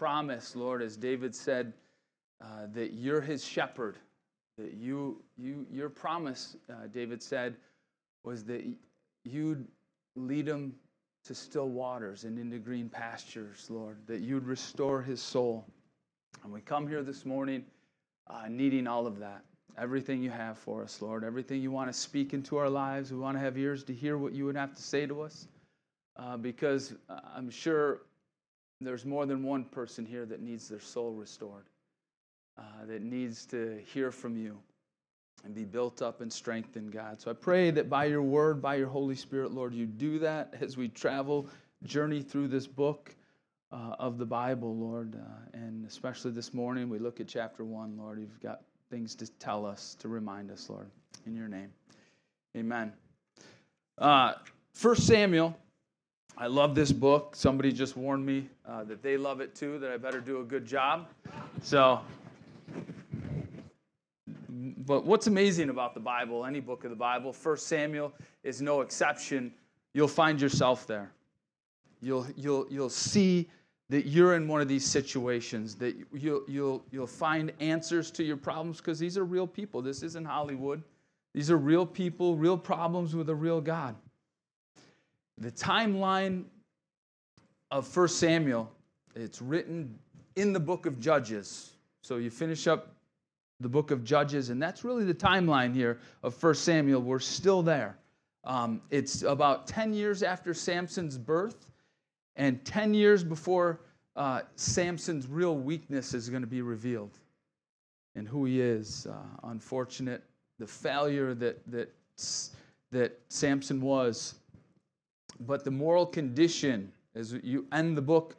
promise, Lord, as David said, uh, that you're his shepherd. That you, you, your promise, uh, David said, was that you'd lead him to still waters and into green pastures, Lord, that you'd restore his soul. And we come here this morning uh, needing all of that. Everything you have for us, Lord. Everything you want to speak into our lives. We want to have ears to hear what you would have to say to us. Uh, because uh, I'm sure there's more than one person here that needs their soul restored, uh, that needs to hear from you and be built up and strengthened, God. So I pray that by your word, by your Holy Spirit, Lord, you do that as we travel, journey through this book uh, of the Bible, Lord. Uh, and especially this morning, we look at chapter one, Lord. You've got things to tell us, to remind us, Lord. In your name. Amen. Uh, First Samuel. I love this book. Somebody just warned me uh, that they love it too, that I better do a good job. So but what's amazing about the Bible, any book of the Bible, First Samuel is no exception. You'll find yourself there. You'll, you'll, you'll see that you're in one of these situations, that you'll, you'll, you'll find answers to your problems because these are real people. This isn't Hollywood. These are real people, real problems with a real God. The timeline of First Samuel, it's written in the book of Judges. So you finish up the book of Judges, and that's really the timeline here of 1 Samuel. We're still there. Um, it's about 10 years after Samson's birth and 10 years before uh, Samson's real weakness is going to be revealed and who he is. Uh, unfortunate, the failure that, that, that Samson was. But the moral condition, as you end the book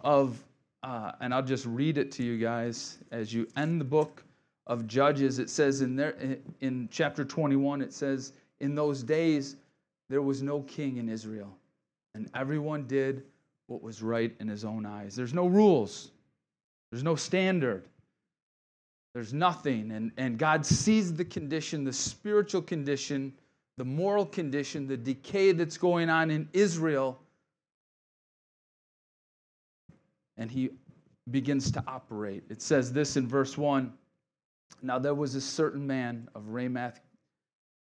of, uh, and I'll just read it to you guys, as you end the book of Judges, it says in there in chapter 21, it says, In those days there was no king in Israel, and everyone did what was right in his own eyes. There's no rules, there's no standard. There's nothing. And, and God sees the condition, the spiritual condition, the moral condition, the decay that's going on in Israel. And he begins to operate. It says this in verse 1 now there was a certain man of Ramath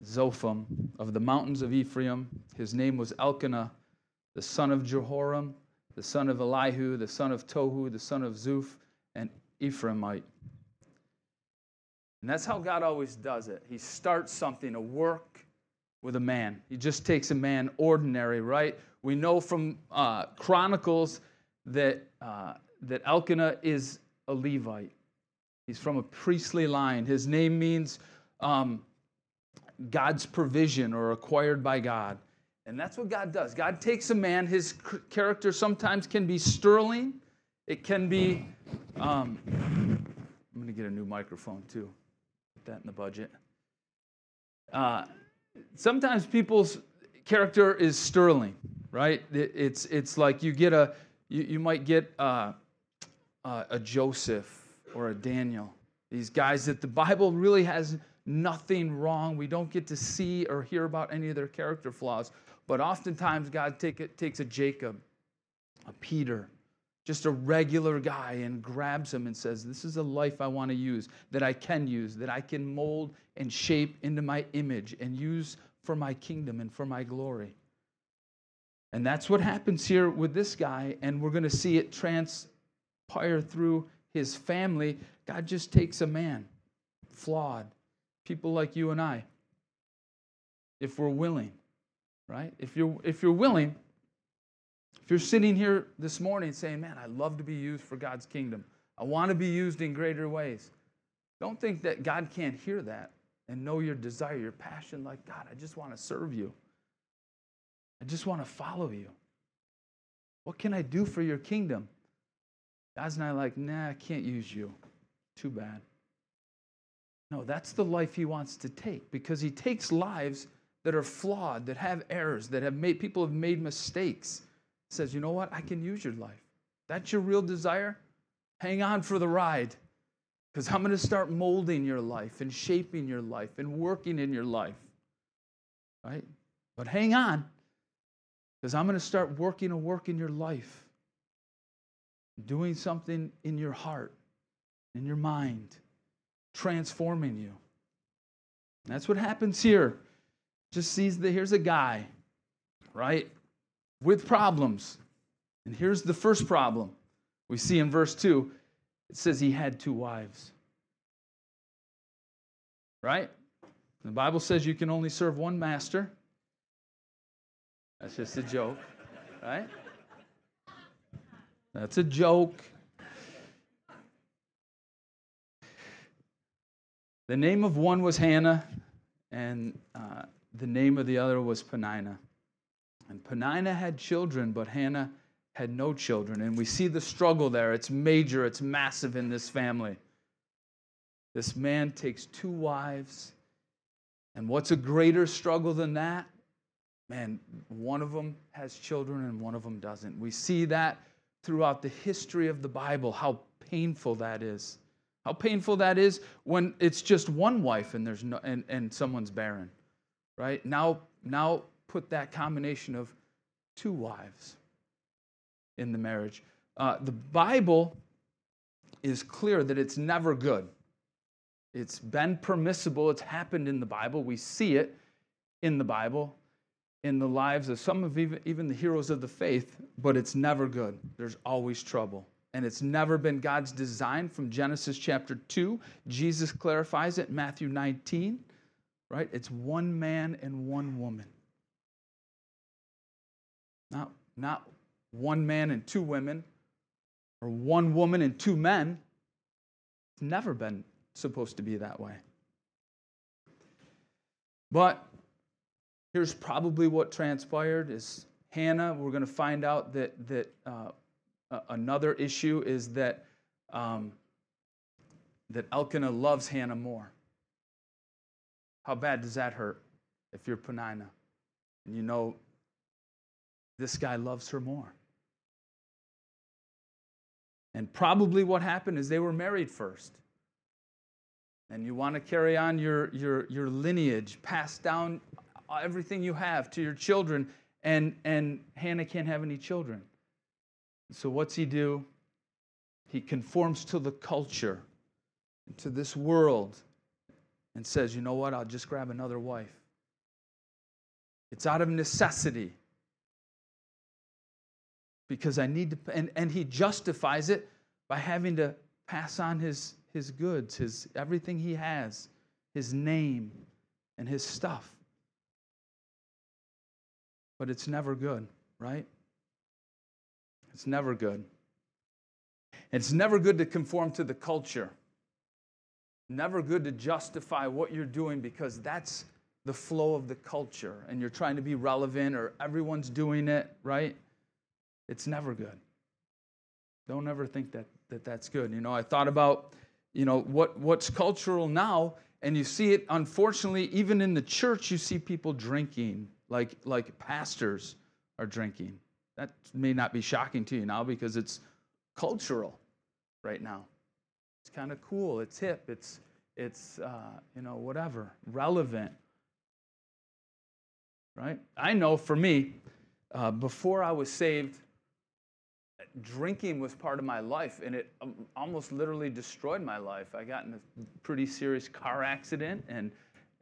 Zophim of the mountains of Ephraim. His name was Elkanah, the son of Jehoram, the son of Elihu, the son of Tohu, the son of Zuph, and Ephraimite. And that's how God always does it. He starts something, a work with a man. He just takes a man ordinary, right? We know from uh, Chronicles that, uh, that Elkanah is a Levite. He's from a priestly line. His name means um, God's provision or acquired by God. And that's what God does. God takes a man, his character sometimes can be sterling, it can be. Um, I'm going to get a new microphone too. Put that in the budget. Uh, sometimes people's character is sterling, right? it's, it's like you get a, you, you might get a, a, Joseph or a Daniel. These guys that the Bible really has nothing wrong. We don't get to see or hear about any of their character flaws. But oftentimes, God take takes a Jacob, a Peter, just a regular guy, and grabs him and says, This is a life I want to use, that I can use, that I can mold and shape into my image and use for my kingdom and for my glory. And that's what happens here with this guy, and we're going to see it transpire through his family. God just takes a man, flawed, people like you and I, if we're willing, right? If you're, if you're willing, if you're sitting here this morning saying, Man, I love to be used for God's kingdom, I want to be used in greater ways, don't think that God can't hear that and know your desire, your passion, like, God, I just want to serve you. I just want to follow you. What can I do for your kingdom? God's not like, nah, I can't use you. Too bad. No, that's the life he wants to take because he takes lives that are flawed, that have errors, that have made people have made mistakes. Says, you know what? I can use your life. That's your real desire? Hang on for the ride. Because I'm going to start molding your life and shaping your life and working in your life. Right? But hang on. Because I'm going to start working a work in your life. doing something in your heart, in your mind, transforming you. That's what happens here. Just sees that here's a guy, right, with problems. And here's the first problem we see in verse 2 it says he had two wives. Right? The Bible says you can only serve one master. That's just a joke, right? That's a joke. The name of one was Hannah, and uh, the name of the other was Peninnah. And Peninnah had children, but Hannah had no children. And we see the struggle there. It's major, it's massive in this family. This man takes two wives. And what's a greater struggle than that? Man, one of them has children and one of them doesn't. We see that throughout the history of the Bible, how painful that is. How painful that is when it's just one wife and there's no and, and someone's barren. Right? Now now put that combination of two wives in the marriage. Uh, the Bible is clear that it's never good. It's been permissible, it's happened in the Bible. We see it in the Bible, in the lives of some of even, even the heroes of the faith, but it's never good. There's always trouble. And it's never been God's design from Genesis chapter 2. Jesus clarifies it, Matthew 19, right? It's one man and one woman. Not, not one man and two women, or one woman and two men. It's never been supposed to be that way. But here's probably what transpired is Hannah, we're going to find out that, that uh, another issue is that, um, that Elkanah loves Hannah more. How bad does that hurt if you're Peninnah and you know this guy loves her more? And probably what happened is they were married first. And you want to carry on your, your, your lineage, pass down everything you have to your children, and, and Hannah can't have any children. So, what's he do? He conforms to the culture, to this world, and says, you know what? I'll just grab another wife. It's out of necessity because I need to, and, and he justifies it by having to pass on his, his goods, his everything he has, his name, and his stuff. But it's never good, right? It's never good. It's never good to conform to the culture. Never good to justify what you're doing because that's the flow of the culture and you're trying to be relevant or everyone's doing it, right? It's never good. Don't ever think that, that that's good. You know, I thought about, you know, what, what's cultural now, and you see it, unfortunately, even in the church, you see people drinking, like, like pastors are drinking. That may not be shocking to you now because it's cultural right now. It's kind of cool. It's hip. It's, it's uh, you know, whatever, relevant. Right? I know for me, uh, before I was saved, drinking was part of my life and it um, almost literally destroyed my life. I got in a pretty serious car accident and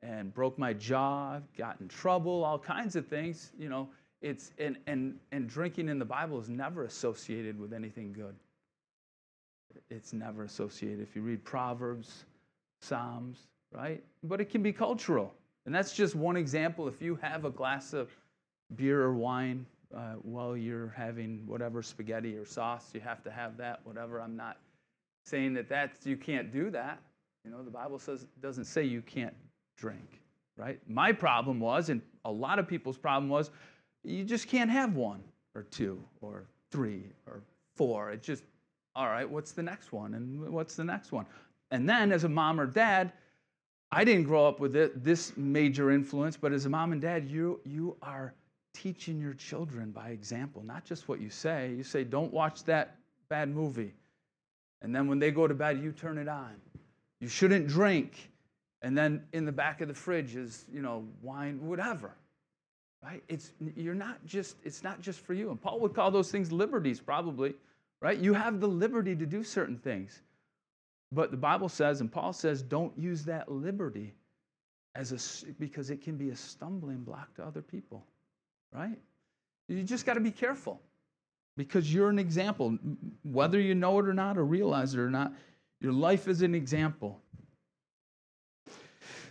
and broke my jaw, got in trouble, all kinds of things, you know. It's and and and drinking in the Bible is never associated with anything good. It's never associated. If you read Proverbs, Psalms, right? But it can be cultural. And that's just one example. If you have a glass of beer or wine uh, while you're having whatever spaghetti or sauce, you have to have that, whatever. I'm not saying that that's, you can't do that. You know, the Bible says doesn't say you can't drink, right? My problem was, and a lot of people's problem was, you just can't have one or two or three or four. It just, all right, what's the next one? And what's the next one? And then as a mom or dad, I didn't grow up with it, this major influence, but as a mom and dad, you, you are teaching your children by example, not just what you say. You say, don't watch that bad movie. And then when they go to bed, you turn it on. You shouldn't drink. And then in the back of the fridge is, you know, wine, whatever. Right? It's you're not just it's not just for you. And Paul would call those things liberties, probably, right? You have the liberty to do certain things. But the Bible says, and Paul says, don't use that liberty as a, because it can be a stumbling block to other people, right? You just got to be careful because you're an example. Whether you know it or not, or realize it or not, your life is an example.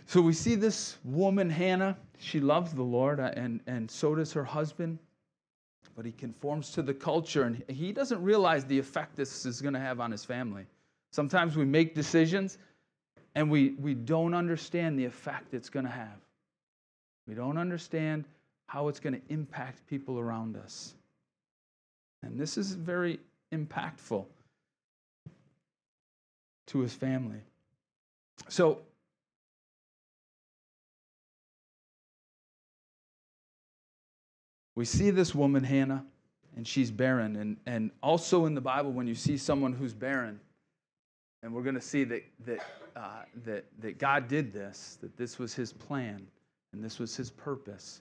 So we see this woman, Hannah, she loves the Lord, uh, and, and so does her husband, but he conforms to the culture, and he doesn't realize the effect this is going to have on his family. Sometimes we make decisions and we, we don't understand the effect it's going to have. We don't understand how it's going to impact people around us. And this is very impactful to his family. So, we see this woman, Hannah, and she's barren. And, and also in the Bible, when you see someone who's barren, and we're going to see that, that, uh, that, that God did this, that this was his plan, and this was his purpose.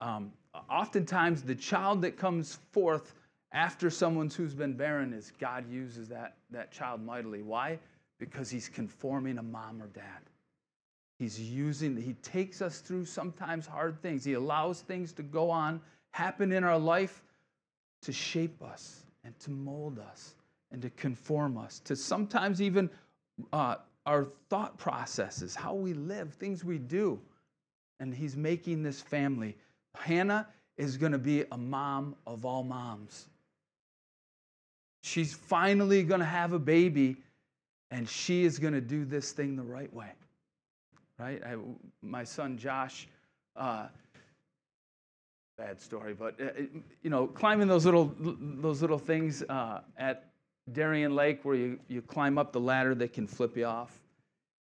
Um, oftentimes, the child that comes forth after someone who's been barren is God uses that, that child mightily. Why? Because he's conforming a mom or dad. He's using, he takes us through sometimes hard things. He allows things to go on, happen in our life to shape us and to mold us and to conform us, to sometimes even uh, our thought processes, how we live, things we do. And he's making this family. Hannah is going to be a mom of all moms. She's finally going to have a baby, and she is going to do this thing the right way. Right? I, my son Josh, uh, bad story, but uh, you know, climbing those little those little things uh, at Darien Lake where you, you climb up the ladder that can flip you off.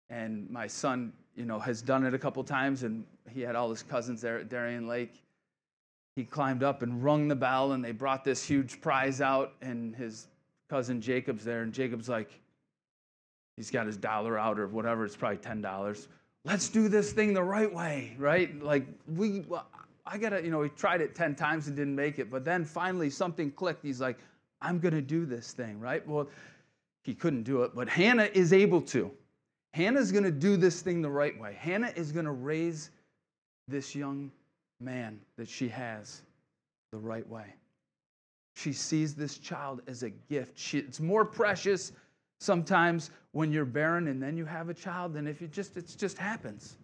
And my son, you know, has done it a couple times, and he had all his cousins there at Darien Lake he climbed up and rung the bell, and they brought this huge prize out, and his cousin Jacob's there, and Jacob's like, he's got his dollar out or whatever, it's probably $10. Let's do this thing the right way, right? Like, we, I gotta, you know, he tried it 10 times and didn't make it, but then finally something clicked. He's like, I'm gonna do this thing, right? Well, he couldn't do it, but Hannah is able to. Hannah's gonna do this thing the right way. Hannah is gonna raise this young man that she has the right way. She sees this child as a gift. She, it's more precious sometimes when you're barren and then you have a child than if it just it just happens.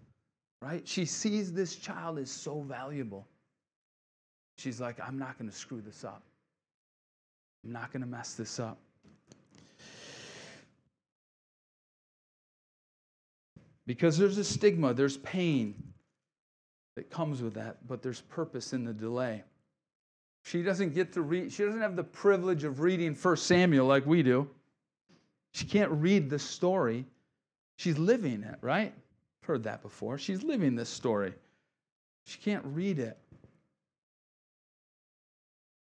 Right? She sees this child as so valuable. She's like, I'm not going to screw this up. I'm not going to mess this up. Because there's a stigma, there's pain, that comes with that, but there's purpose in the delay. She doesn't get to read, she doesn't have the privilege of reading 1 Samuel like we do. She can't read the story. She's living it, right? Heard that before. She's living this story. She can't read it.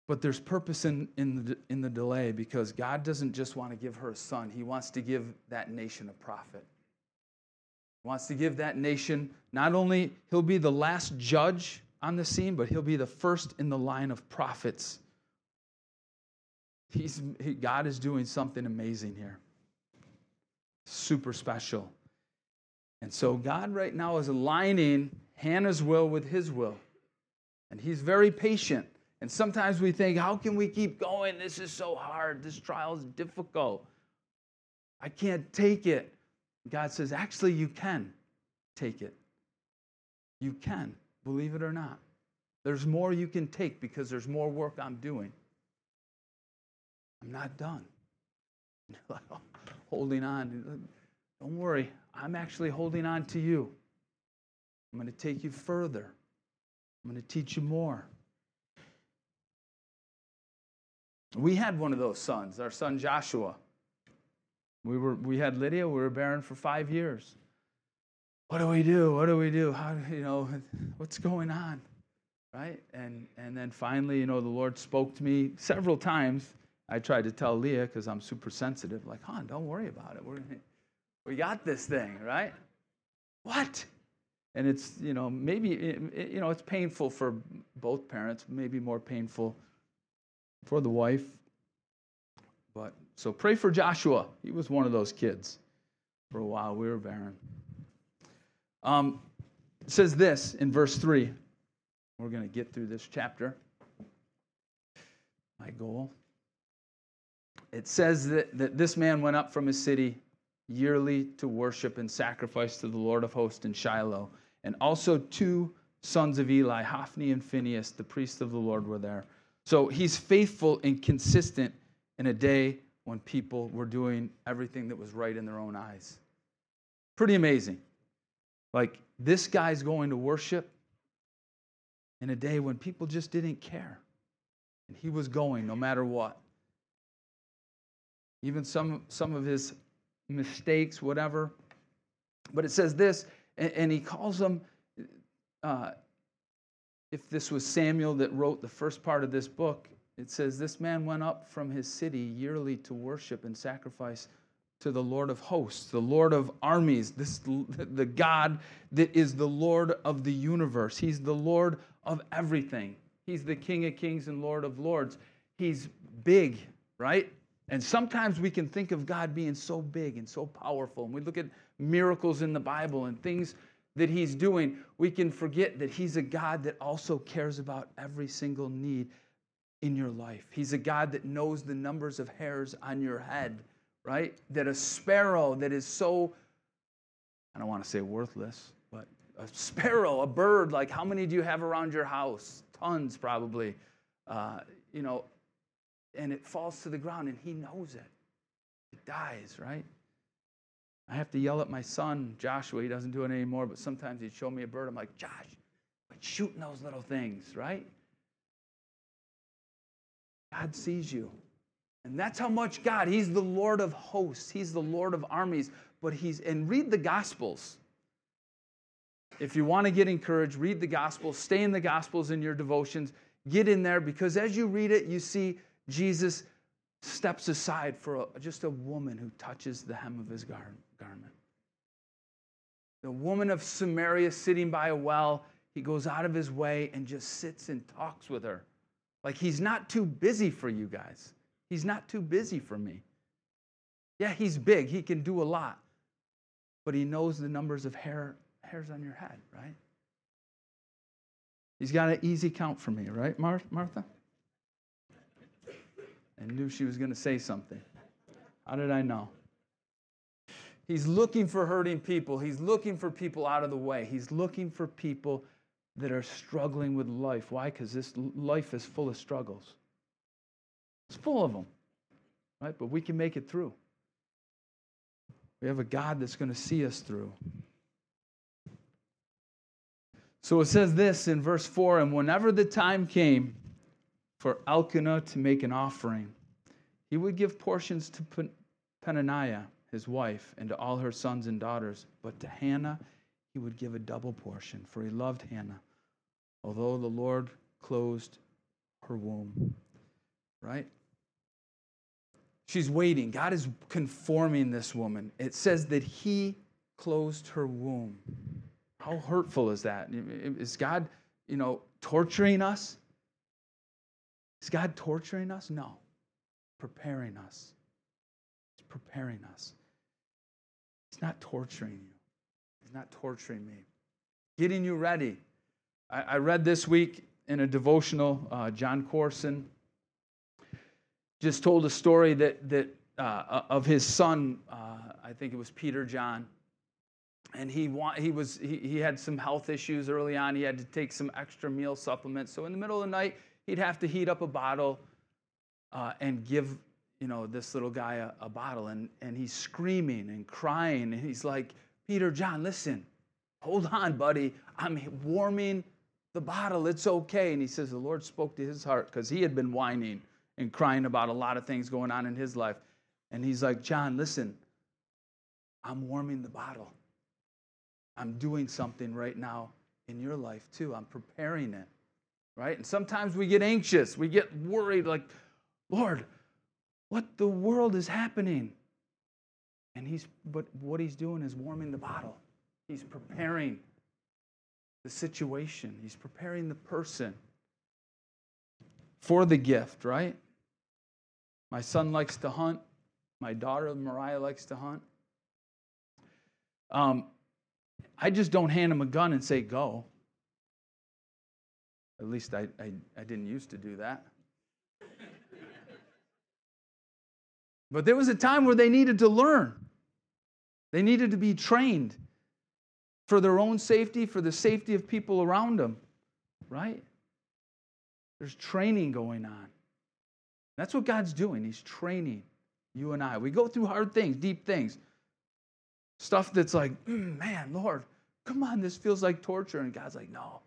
But there's purpose in, in, the, in the delay because God doesn't just want to give her a son, He wants to give that nation a prophet wants to give that nation not only he'll be the last judge on the scene, but he'll be the first in the line of prophets. He's, he, God is doing something amazing here. Super special. And so God right now is aligning Hannah's will with his will. And he's very patient. And sometimes we think, how can we keep going? This is so hard. This trial is difficult. I can't take it. God says, actually, you can take it. You can, believe it or not. There's more you can take because there's more work I'm doing. I'm not done. holding on. Don't worry, I'm actually holding on to you. I'm going to take you further. I'm going to teach you more. We had one of those sons, our son Joshua. We, were, we had Lydia, we were barren for five years. What do we do? What do we do? How, you know, what's going on? Right? And, and then finally, you know, the Lord spoke to me several times. I tried to tell Leah because I'm super sensitive, like, hon, don't worry about it. We're, we got this thing, right? What? And it's, you know, maybe, it, you know, it's painful for both parents, maybe more painful for the wife But so pray for Joshua. He was one of those kids. For a while, we were barren. Um, it says this in verse 3. We're going to get through this chapter. My goal. It says that, that this man went up from his city yearly to worship and sacrifice to the Lord of hosts in Shiloh. And also two sons of Eli, Hophni and Phinehas, the priests of the Lord, were there. So he's faithful and consistent in a day when people were doing everything that was right in their own eyes. Pretty amazing. Like, this guy's going to worship in a day when people just didn't care. And he was going no matter what. Even some, some of his mistakes, whatever. But it says this, and, and he calls them, uh, if this was Samuel that wrote the first part of this book, it says, This man went up from his city yearly to worship and sacrifice to the Lord of hosts, the Lord of armies, this, the God that is the Lord of the universe. He's the Lord of everything. He's the King of kings and Lord of lords. He's big, right? And sometimes we can think of God being so big and so powerful. And we look at miracles in the Bible and things that He's doing. We can forget that He's a God that also cares about every single need in your life. He's a God that knows the numbers of hairs on your head, right? That a sparrow that is so, I don't want to say worthless, but a sparrow, a bird, like how many do you have around your house? Tons, probably. Uh, you know, and it falls to the ground and he knows it. It dies, right? I have to yell at my son, Joshua. He doesn't do it anymore, but sometimes he'd show me a bird. I'm like, Josh, quit shooting those little things, right? God sees you. And that's how much God, He's the Lord of hosts, He's the Lord of armies. But He's, and read the Gospels. If you want to get encouraged, read the Gospels, stay in the Gospels in your devotions, get in there because as you read it, you see Jesus steps aside for a, just a woman who touches the hem of his gar- garment. The woman of Samaria sitting by a well, he goes out of his way and just sits and talks with her. Like he's not too busy for you guys. He's not too busy for me. Yeah, he's big, he can do a lot, but he knows the numbers of hair, hairs on your head, right? He's got an easy count for me, right, Martha? and knew she was going to say something. How did I know? He's looking for hurting people. He's looking for people out of the way. He's looking for people that are struggling with life. Why? Because this life is full of struggles. It's full of them, right? But we can make it through. We have a God that's going to see us through. So it says this in verse 4 And whenever the time came, for Elkanah to make an offering. He would give portions to Peninnah, his wife, and to all her sons and daughters, but to Hannah he would give a double portion, for he loved Hannah, although the Lord closed her womb. Right? She's waiting. God is conforming this woman. It says that he closed her womb. How hurtful is that? Is God, you know, torturing us? Is God torturing us? No. Preparing us. He's preparing us. He's not torturing you. Not torturing me. Getting you ready. I, I read this week in a devotional, uh, Jon Courson just told a story that, that uh, of his son, uh, I think it was Peter John, and he, want, he, was, he, he had some health issues early on. He had to take some extra meal supplements. So in the middle of the night, he'd have to heat up a bottle uh, and give you know this little guy a, a, bottle and, and he's screaming and crying and he's like peter john listen hold on buddy. I'm warming the bottle. It's okay. And he says the lord spoke to his heart because he had been whining and crying about a lot of things going on in his life. And he's like john listen i'm warming the bottle. I'm doing something right now in your life too. I'm preparing it. Right? And sometimes we get anxious, we get worried, like, Lord, what the world is happening? And he's, but what he's doing is warming the bottle. He's preparing the situation, he's preparing the person for the gift, right? My son likes to hunt. My daughter Mariah likes to hunt. Um, I just don't hand him a gun and say, go. At least I, I, I didn't used to do that. but there was a time where they needed to learn, they needed to be trained for their own safety, for the safety of people around them, right? There's training going on. That's what God's doing. He's training you and I. We go through hard things, deep things, stuff that's like, mm, man, Lord, come on, this feels like torture. And God's like, no,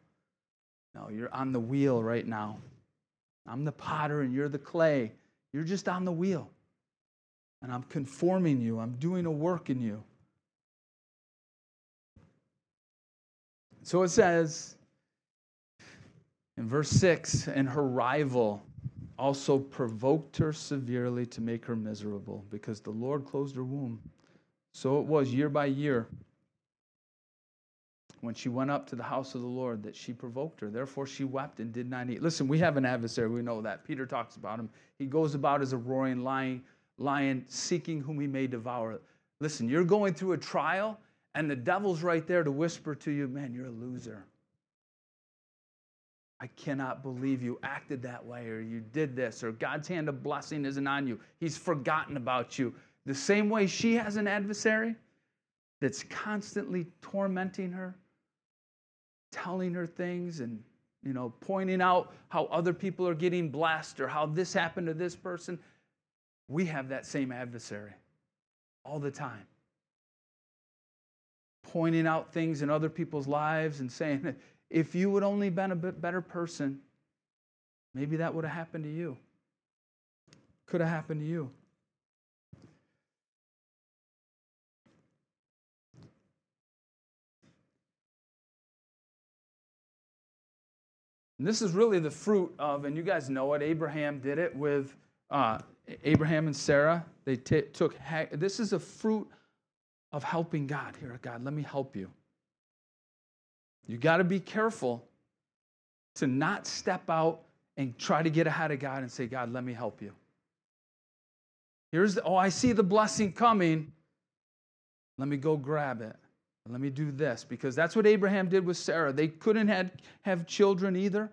no, you're on the wheel right now. I'm the potter and you're the clay. You're just on the wheel. And I'm conforming you, I'm doing a work in you. So it says in verse 6 and her rival also provoked her severely to make her miserable because the Lord closed her womb. So it was year by year when she went up to the house of the Lord that she provoked her. Therefore, she wept and did not eat. Listen, we have an adversary. We know that. Peter talks about him. He goes about as a roaring lion, lion seeking whom he may devour. Listen, you're going through a trial, and the devil's right there to whisper to you, man, you're a loser. I cannot believe you acted that way, or you did this, or God's hand of blessing isn't on you. He's forgotten about you. The same way she has an adversary that's constantly tormenting her telling her things and you know pointing out how other people are getting blessed or how this happened to this person we have that same adversary all the time pointing out things in other people's lives and saying if you would only been a better person maybe that would have happened to you could have happened to you And this is really the fruit of, and you guys know it, Abraham did it with uh, Abraham and Sarah. They t- took, this is a fruit of helping God. Here, God, let me help you. You got to be careful to not step out and try to get ahead of God and say, God, let me help you. Here's the, oh, I see the blessing coming. Let me go grab it. Let me do this because that's what Abraham did with Sarah. They couldn't have, have children either.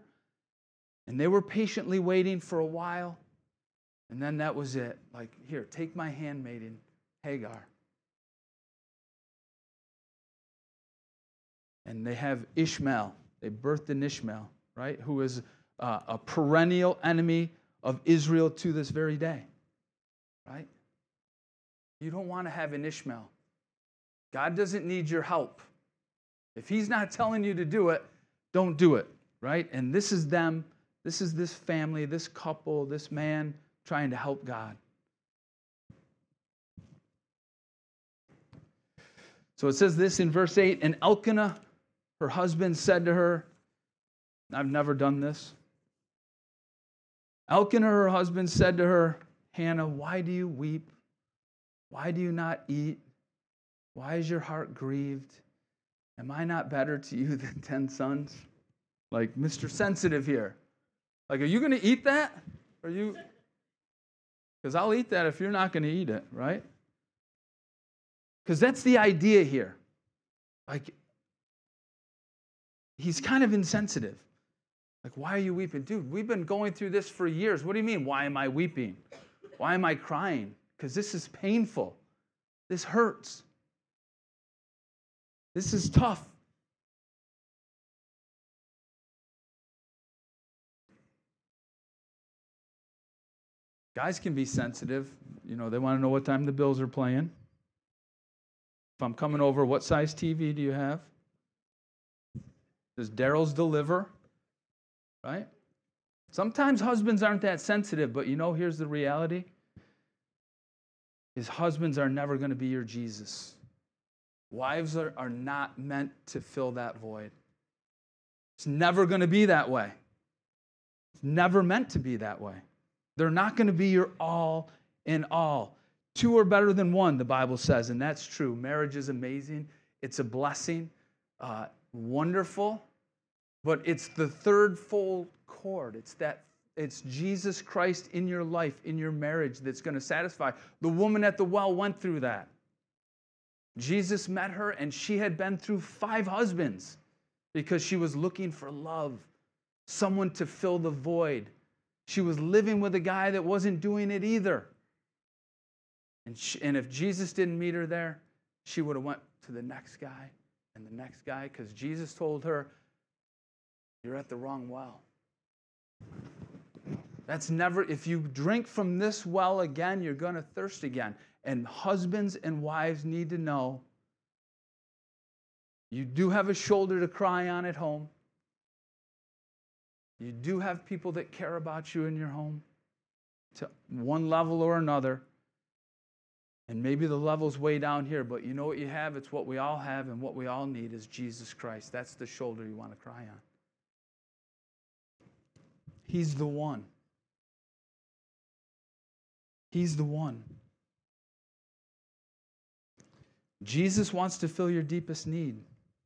And they were patiently waiting for a while. And then that was it. Like, here, take my handmaiden, Hagar. And they have Ishmael. They birthed an Ishmael, right? Who is uh, a perennial enemy of Israel to this very day, right? You don't want to have an Ishmael. God doesn't need your help. If He's not telling you to do it, don't do it, right? And this is them, this is this family, this couple, this man trying to help God. So it says this in verse 8 And Elkanah, her husband, said to her, I've never done this. Elkanah, her husband, said to her, Hannah, why do you weep? Why do you not eat? Why is your heart grieved? Am I not better to you than 10 sons? Like Mr. Sensitive here. Like, are you going to eat that? Are you? Because I'll eat that if you're not going to eat it, right? Because that's the idea here. Like, he's kind of insensitive. Like, why are you weeping? Dude, we've been going through this for years. What do you mean, why am I weeping? Why am I crying? Because this is painful. This hurts. This is tough. Guys can be sensitive. You know, they want to know what time the Bills are playing. If I'm coming over, what size TV do you have? Does Daryl's deliver? Right? Sometimes husbands aren't that sensitive, but you know, here's the reality. His husbands are never going to be your Jesus. Wives are, are not meant to fill that void. It's never going to be that way. It's never meant to be that way. They're not going to be your all in all. Two are better than one, the Bible says, and that's true. Marriage is amazing, it's a blessing, uh, wonderful, but it's the third full cord. It's that it's Jesus Christ in your life, in your marriage, that's going to satisfy. The woman at the well went through that. Jesus met her, and she had been through five husbands because she was looking for love, someone to fill the void. She was living with a guy that wasn't doing it either. And, she, and if Jesus didn't meet her there, she would have went to the next guy and the next guy because Jesus told her, "You're at the wrong well." That's never, if you drink from this well again, you're going to thirst again. And husbands and wives need to know you do have a shoulder to cry on at home. You do have people that care about you in your home to one level or another. And maybe the level's way down here, but you know what you have? It's what we all have, and what we all need is Jesus Christ. That's the shoulder you want to cry on. He's the one. He's the one. Jesus wants to fill your deepest need.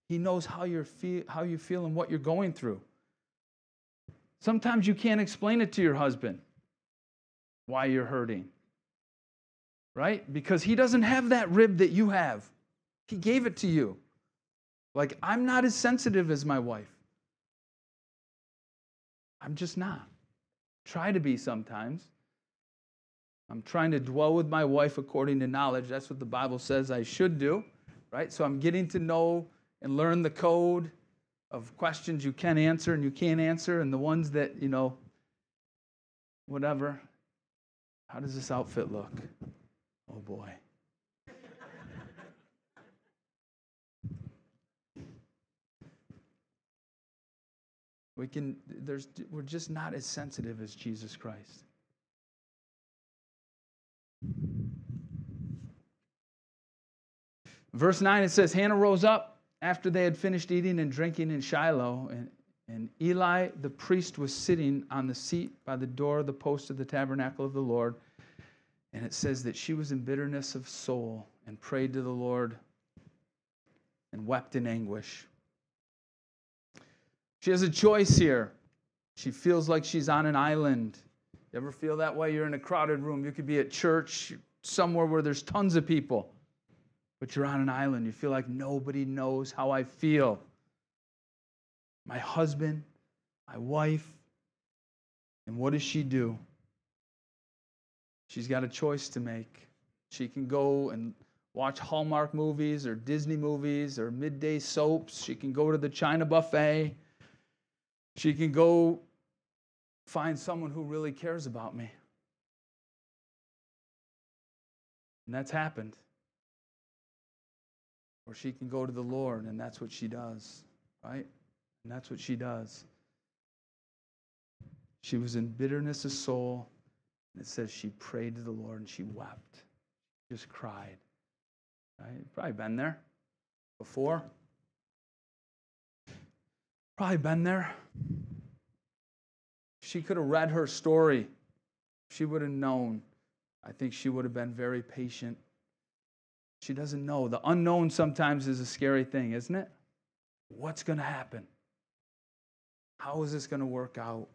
He knows how, you're feel, how you feel and what you're going through. Sometimes you can't explain it to your husband why you're hurting, right? Because he doesn't have that rib that you have. He gave it to you. Like, I'm not as sensitive as my wife. I'm just not. Try to be sometimes. I'm trying to dwell with my wife according to knowledge. That's what the Bible says I should do, right? So I'm getting to know and learn the code of questions you can answer and you can't answer, and the ones that, you know, whatever. How does this outfit look? Oh boy. we can there's we're just not as sensitive as Jesus Christ. Verse 9 it says Hannah rose up after they had finished eating and drinking in Shiloh, and, and Eli the priest was sitting on the seat by the door of the post of the tabernacle of the Lord. And it says that she was in bitterness of soul and prayed to the Lord and wept in anguish. She has a choice here. She feels like she's on an island. You ever feel that way? You're in a crowded room. You could be at church somewhere where there's tons of people but you're on an island. You feel like nobody knows how I feel. My husband, my wife, and what does she do? She's got a choice to make. She can go and watch Hallmark movies or Disney movies or midday soaps. She can go to the China buffet. She can go find someone who really cares about me. And that's happened. Or she can go to the Lord, and that's what she does, right? And that's what she does. She was in bitterness of soul, and it says she prayed to the Lord and she wept. Just cried. Right? Probably been there before. Probably been there. She could have read her story. She would have known. I think she would have been very patient she doesn't know. The unknown sometimes is a scary thing, isn't it? What's going to happen? How is this going to work out?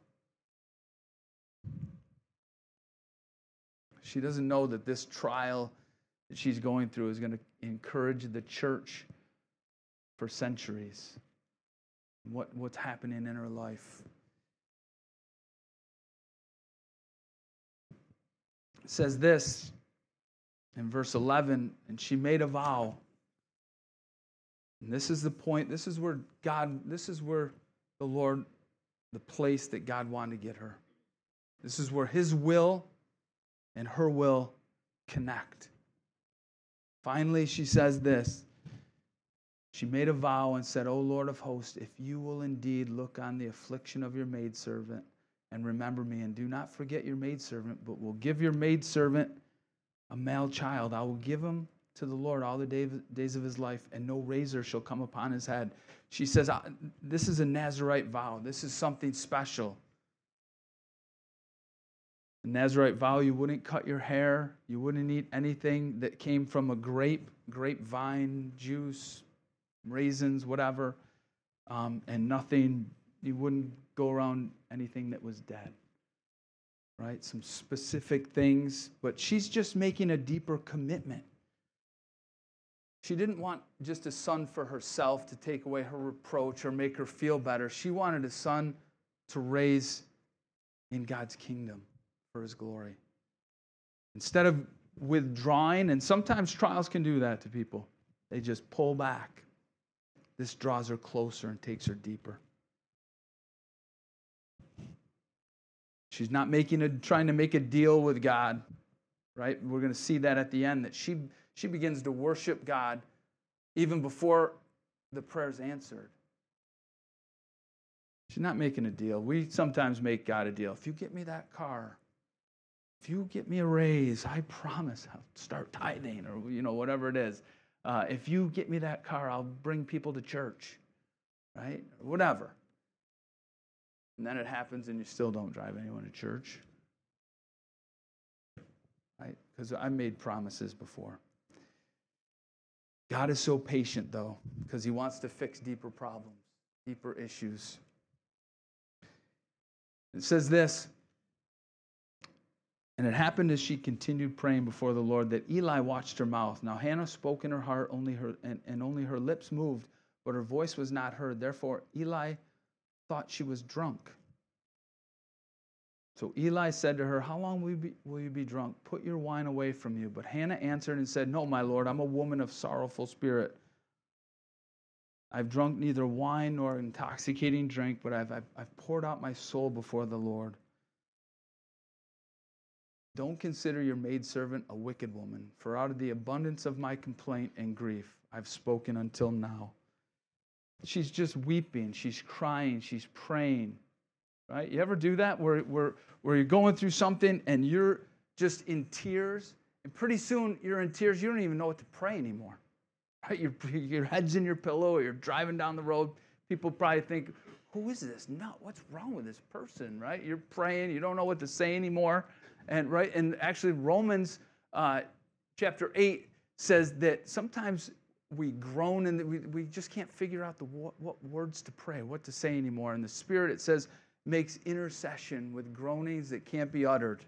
She doesn't know that this trial that she's going through is going to encourage the church for centuries. What, what's happening in her life? It says this in verse 11, and she made a vow. And this is the point, this is where God, this is where the Lord, the place that God wanted to get her. This is where His will and her will connect. Finally, she says this. She made a vow and said, O Lord of hosts, if you will indeed look on the affliction of your maidservant and remember me, and do not forget your maidservant, but will give your maidservant a male child. I will give him to the Lord all the day, days of his life, and no razor shall come upon his head. She says, This is a Nazarite vow. This is something special. A Nazarite vow, you wouldn't cut your hair, you wouldn't eat anything that came from a grape, grapevine, juice, raisins, whatever, um, and nothing, you wouldn't go around anything that was dead. right? Some specific things, but she's just making a deeper commitment. She didn't want just a son for herself to take away her reproach or make her feel better. She wanted a son to raise in God's kingdom for his glory. Instead of withdrawing, and sometimes trials can do that to people, they just pull back. This draws her closer and takes her deeper. She's not making a trying to make a deal with God, right? We're going to see that at the end that she she begins to worship God even before the prayer's answered. She's not making a deal. We sometimes make God a deal. If you get me that car, if you get me a raise, I promise I'll start tithing or you know whatever it is. Uh, if you get me that car, I'll bring people to church, right? Whatever. And then it happens and you still don't drive anyone to church. Right? Because I made promises before. God is so patient, though, because he wants to fix deeper problems, deeper issues. It says this And it happened as she continued praying before the Lord that Eli watched her mouth. Now Hannah spoke in her heart, only her, and, and only her lips moved, but her voice was not heard. Therefore, Eli thought she was drunk. So Eli said to her, How long will you, be, will you be drunk? Put your wine away from you. But Hannah answered and said, No, my Lord, I'm a woman of sorrowful spirit. I've drunk neither wine nor intoxicating drink, but I've, I've, I've poured out my soul before the Lord. Don't consider your maidservant a wicked woman, for out of the abundance of my complaint and grief I've spoken until now. She's just weeping, she's crying, she's praying. Right? You ever do that where, where, where you're going through something and you're just in tears, and pretty soon you're in tears, you don't even know what to pray anymore. Right? Your, your head's in your pillow, or you're driving down the road. People probably think, who is this? No, what's wrong with this person? Right? You're praying, you don't know what to say anymore. And right, and actually Romans uh, chapter 8 says that sometimes we groan and we, we just can't figure out the what, what words to pray, what to say anymore. And the spirit, it says, makes intercession with groanings that can't be uttered.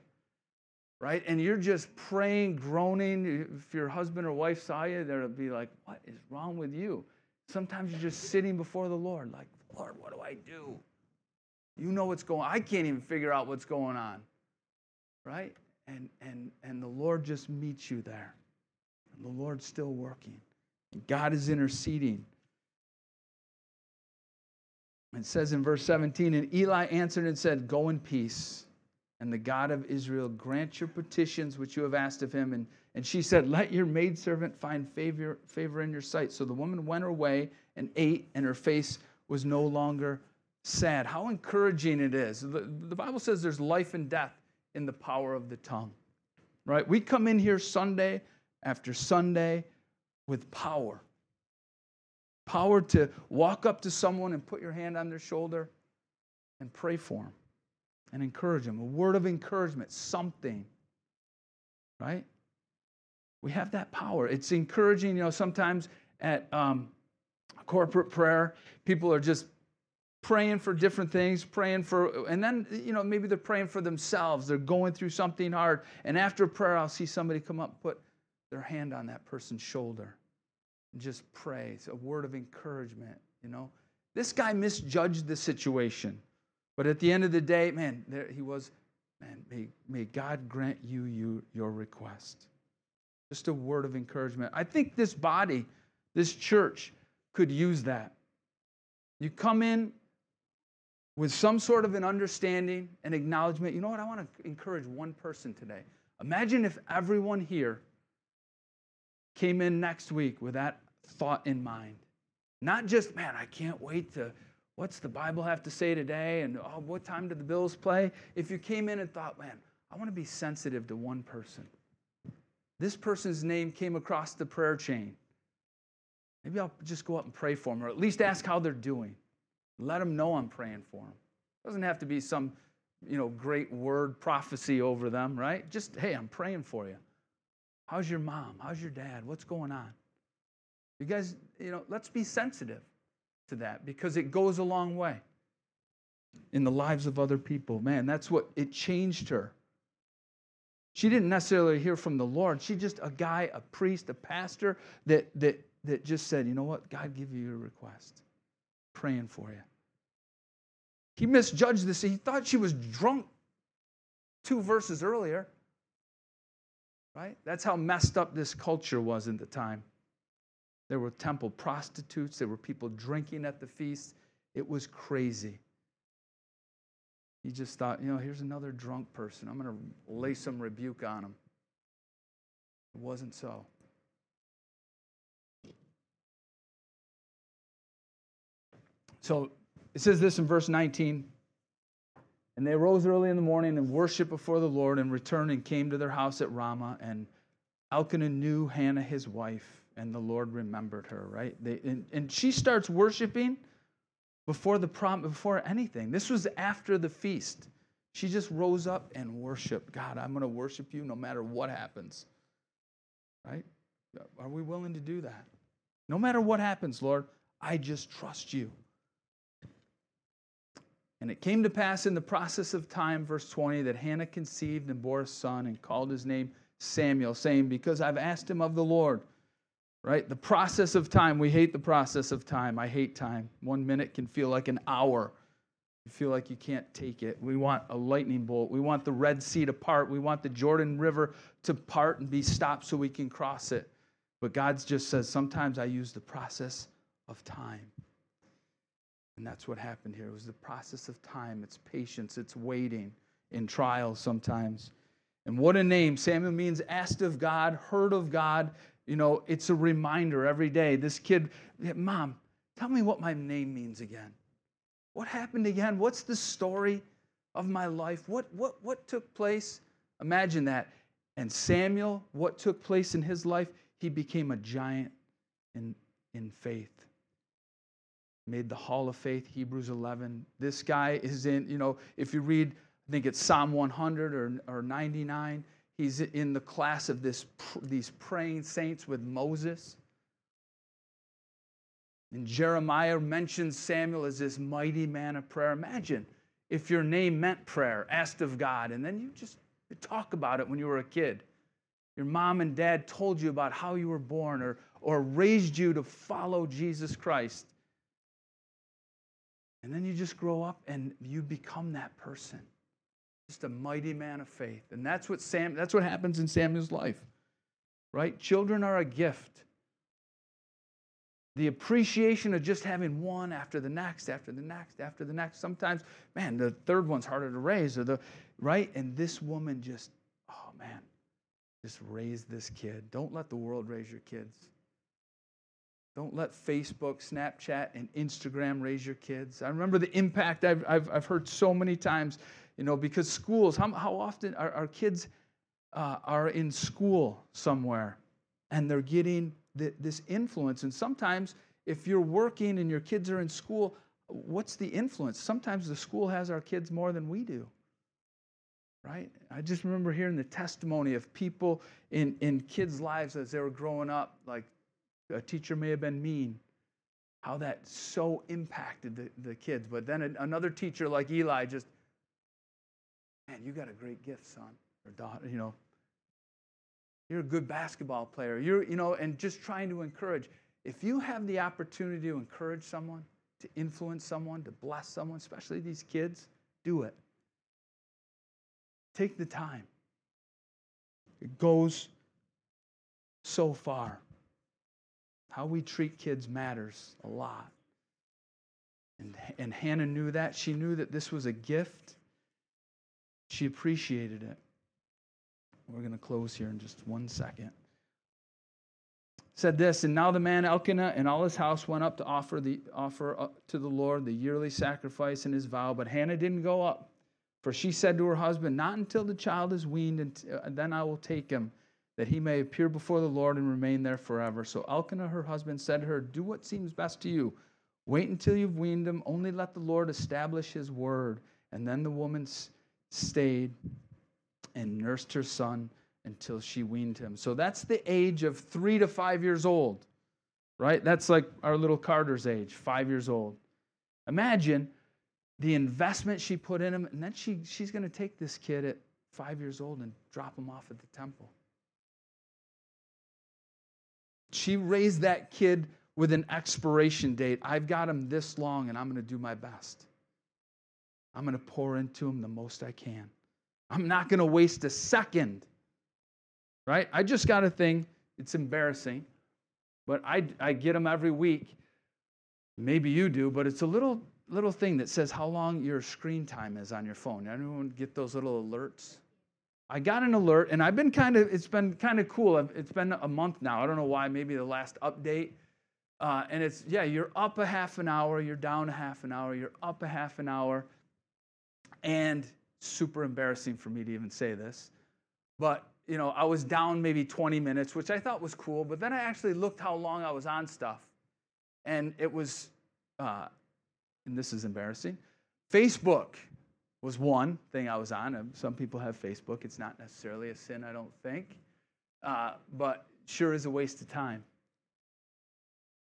Right? And you're just praying, groaning. If your husband or wife saw you, they'll be like, What is wrong with you? Sometimes you're just sitting before the Lord, like, Lord, what do I do? You know what's going on. I can't even figure out what's going on. Right? And and and the Lord just meets you there. And the Lord's still working. God is interceding. It says in verse 17, and Eli answered and said, Go in peace, and the God of Israel grant your petitions which you have asked of him. And, and she said, Let your maidservant find favor, favor in your sight. So the woman went her way and ate, and her face was no longer sad. How encouraging it is. The, the Bible says there's life and death in the power of the tongue, right? We come in here Sunday after Sunday with power power to walk up to someone and put your hand on their shoulder and pray for them and encourage them. A word of encouragement, something, right? We have that power. It's encouraging, you know, sometimes at um, corporate prayer, people are just praying for different things, praying for, and then, you know, maybe they're praying for themselves. They're going through something hard. And after prayer, I'll see somebody come up, put their hand on that person's shoulder and just pray. It's a word of encouragement, you know. This guy misjudged the situation. But at the end of the day, man, there he was, man, may, may God grant you, you your request. Just a word of encouragement. I think this body, this church, could use that. You come in with some sort of an understanding and acknowledgement. You know what? I want to encourage one person today. Imagine if everyone here came in next week with that thought in mind. Not just, man, I can't wait to, what's the Bible have to say today? And oh, what time do the Bills play? If you came in and thought, man, I want to be sensitive to one person. This person's name came across the prayer chain. Maybe I'll just go up and pray for them, or at least ask how they're doing. Let them know I'm praying for them. It doesn't have to be some, you know, great word prophecy over them, right? Just, hey, I'm praying for you. How's your mom? How's your dad? What's going on? You guys, you know, let's be sensitive to that because it goes a long way in the lives of other people. Man, that's what it changed her. She didn't necessarily hear from the Lord. She just a guy, a priest, a pastor that that that just said, you know what, God give you your request. Praying for you. He misjudged this. He thought she was drunk two verses earlier. Right? That's how messed up this culture was in the time. There were temple prostitutes, there were people drinking at the feast. It was crazy. He just thought, you know, here's another drunk person. I'm going to lay some rebuke on him. It wasn't so. So it says this in verse 19. And they rose early in the morning and worshiped before the Lord and returned and came to their house at Ramah. And Elkanah knew Hannah, his wife, and the Lord remembered her, right? They, and, and she starts worshiping before the prom, before anything. This was after the feast. She just rose up and worshiped God. I'm going to worship you no matter what happens. Right? Are we willing to do that? No matter what happens, Lord, I just trust you. And it came to pass in the process of time, verse 20, that Hannah conceived and bore a son and called his name Samuel, saying, Because I've asked him of the Lord right? The process of time. We hate the process of time. I hate time. One minute can feel like an hour. You feel like you can't take it. We want a lightning bolt. We want the Red Sea to part. We want the Jordan River to part and be stopped so we can cross it. But God just says, sometimes I use the process of time. And that's what happened here. It was the process of time. It's patience, it's waiting in trials sometimes. And what a name. Samuel means asked of God, heard of God, you know, it's a reminder every day. This kid, Mom, tell me what my name means again. What happened again? What's the story of my life? What, what, what took place? Imagine that. And Samuel, what took place in his life? He became a giant in, in faith. Made the Hall of Faith, Hebrews 11. This guy is in, you know, if you read, I think it's Psalm 100 or, or 99, He's in the class of this, these praying saints with Moses. And Jeremiah mentions Samuel as this mighty man of prayer. Imagine if your name meant prayer, asked of God, and then you just talk about it when you were a kid. Your mom and dad told you about how you were born or, or raised you to follow Jesus Christ. And then you just grow up and you become that person. Just a mighty man of faith. And that's what Sam that's what happens in Samuel's life. Right? Children are a gift. The appreciation of just having one after the next, after the next, after the next. Sometimes, man, the third one's harder to raise, or the right? And this woman just, oh man, just raise this kid. Don't let the world raise your kids. Don't let Facebook, Snapchat, and Instagram raise your kids. I remember the impact I've, I've, I've heard so many times you know, because schools, how, how often our, our kids uh, are in school somewhere and they're getting the, this influence. And sometimes, if you're working and your kids are in school, what's the influence? Sometimes the school has our kids more than we do. Right? I just remember hearing the testimony of people in, in kids' lives as they were growing up, like a teacher may have been mean, how that so impacted the, the kids. But then another teacher like Eli just Man, you got a great gift, son or daughter, you know. You're a good basketball player. You're, you know, and just trying to encourage. If you have the opportunity to encourage someone, to influence someone, to bless someone, especially these kids, do it. Take the time. It goes so far. How we treat kids matters a lot. And, and Hannah knew that. She knew that this was a gift she appreciated it. We're going to close here in just one second. Said this, and now the man Elkanah and all his house went up to offer the offer to the Lord the yearly sacrifice and his vow, but Hannah didn't go up, for she said to her husband, "Not until the child is weaned, and uh, then I will take him, that he may appear before the Lord and remain there forever." So Elkanah, her husband, said to her, "Do what seems best to you. Wait until you've weaned him. Only let the Lord establish His word." And then the woman stayed and nursed her son until she weaned him. So that's the age of three to five years old, right? That's like our little Carter's age, five years old. Imagine the investment she put in him, and then she, she's going to take this kid at five years old and drop him off at the temple. She raised that kid with an expiration date. I've got him this long and I'm going to do my best. I'm going to pour into him the most I can. I'm not going to waste a second. Right? I just got a thing. It's embarrassing, but I, I get them every week. Maybe you do, but it's a little little thing that says how long your screen time is on your phone. Anyone get those little alerts? I got an alert, and I've been kind of, it's been kind of cool. It's been a month now. I don't know why, maybe the last update. Uh, and it's, yeah, you're up a half an hour, you're down a half an hour, you're up a half an hour. And super embarrassing for me to even say this. But, you know, I was down maybe 20 minutes, which I thought was cool. But then I actually looked how long I was on stuff. And it was, uh, and this is embarrassing, Facebook was one thing I was on. Some people have Facebook. It's not necessarily a sin, I don't think. Uh, but sure is a waste of time.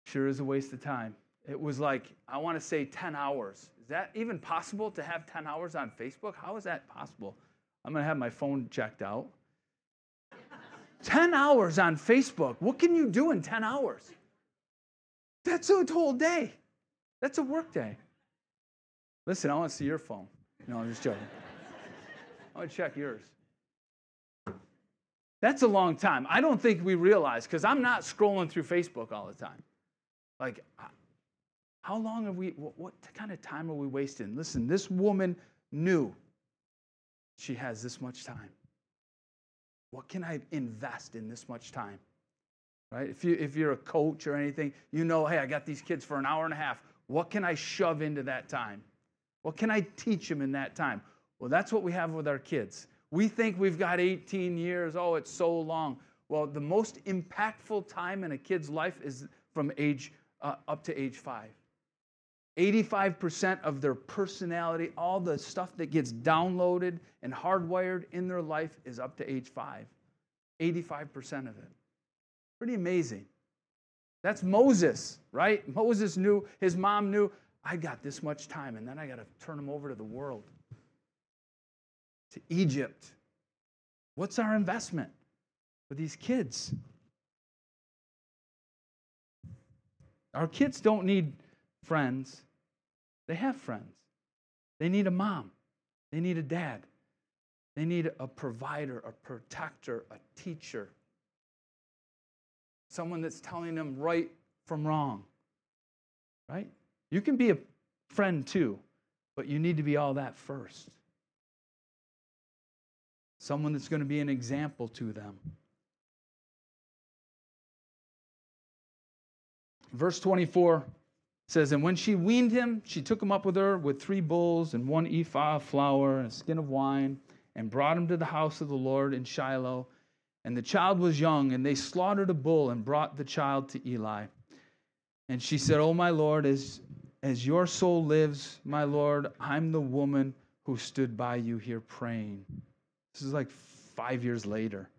Sure is a waste of time. It was like, I want to say 10 hours. Is that even possible to have 10 hours on Facebook? How is that possible? I'm going to have my phone checked out. 10 hours on Facebook. What can you do in 10 hours? That's a whole day. That's a work day. Listen, I want to see your phone. No, I'm just joking. I want to check yours. That's a long time. I don't think we realize because I'm not scrolling through Facebook all the time. Like, how long have we, what, what kind of time are we wasting? Listen, this woman knew she has this much time. What can I invest in this much time? Right? If, you, if you're a coach or anything, you know, hey, I got these kids for an hour and a half. What can I shove into that time? What can I teach them in that time? Well, that's what we have with our kids. We think we've got 18 years. Oh, it's so long. Well, the most impactful time in a kid's life is from age uh, up to age five. 85% of their personality, all the stuff that gets downloaded and hardwired in their life is up to age five. 85% of it. Pretty amazing. That's Moses, right? Moses knew, his mom knew, I got this much time, and then I got to turn them over to the world, to Egypt. What's our investment for these kids? Our kids don't need friends, they have friends. They need a mom, they need a dad, they need a provider, a protector, a teacher, someone that's telling them right from wrong, right? You can be a friend too, but you need to be all that first. Someone that's going to be an example to them. Verse 24 says, And when she weaned him, she took him up with her with three bulls and one ephah of flour and a skin of wine, and brought him to the house of the Lord in Shiloh. And the child was young, and they slaughtered a bull and brought the child to Eli. And she said, Oh, my Lord, as as your soul lives, my Lord, I'm the woman who stood by you here praying. This is like five years later,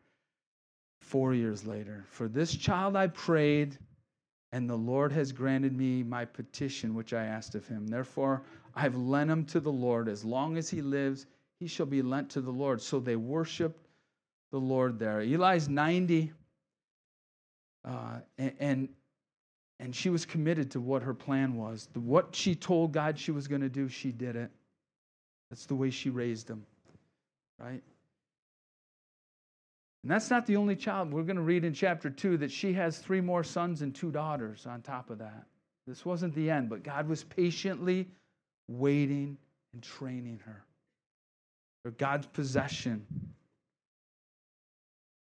four years later. For this child I prayed, and the Lord has granted me my petition which I asked of him. Therefore, I've lent him to the Lord. As long as he lives, he shall be lent to the Lord. So they worshiped the Lord there. Eli's 90, uh, and, and and she was committed to what her plan was. What she told God she was going to do, she did it. That's the way she raised him, right? And that's not the only child. We're going to read in chapter 2 that she has three more sons and two daughters on top of that. This wasn't the end, but God was patiently waiting and training her. For God's possession.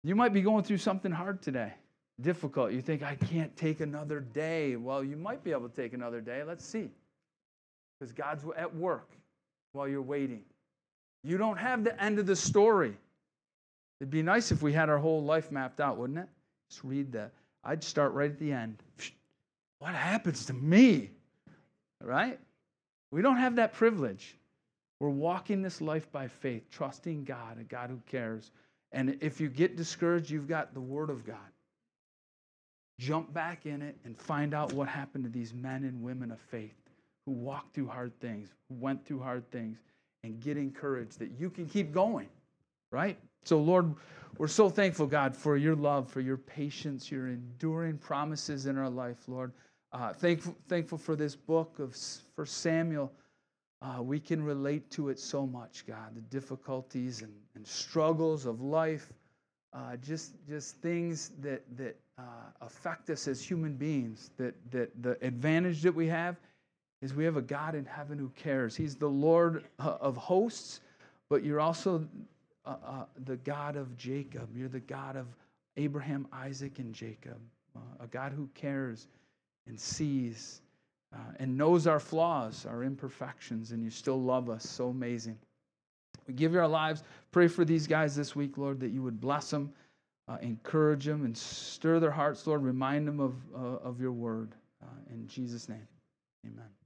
You might be going through something hard today difficult. You think, I can't take another day. Well, you might be able to take another day. Let's see. Because God's at work while you're waiting. You don't have the end of the story. It'd be nice if we had our whole life mapped out, wouldn't it? Just read that. I'd start right at the end. What happens to me? Right? We don't have that privilege. We're walking this life by faith, trusting God, a God who cares. And if you get discouraged, you've got the Word of God jump back in it and find out what happened to these men and women of faith who walked through hard things, who went through hard things, and get encouraged that you can keep going, right? So, Lord, we're so thankful, God, for your love, for your patience, your enduring promises in our life, Lord. Uh, thankful, thankful for this book of for Samuel. Uh, we can relate to it so much, God. The difficulties and, and struggles of life, uh, just just things that that uh, affect us as human beings. That that the advantage that we have is we have a God in heaven who cares. He's the Lord uh, of hosts, but you're also uh, uh, the God of Jacob. You're the God of Abraham, Isaac, and Jacob. Uh, a God who cares and sees uh, and knows our flaws, our imperfections, and you still love us. So amazing. We give you our lives. Pray for these guys this week, Lord, that you would bless them, uh, encourage them, and stir their hearts, Lord. Remind them of, uh, of your word. in Jesus' name, amen.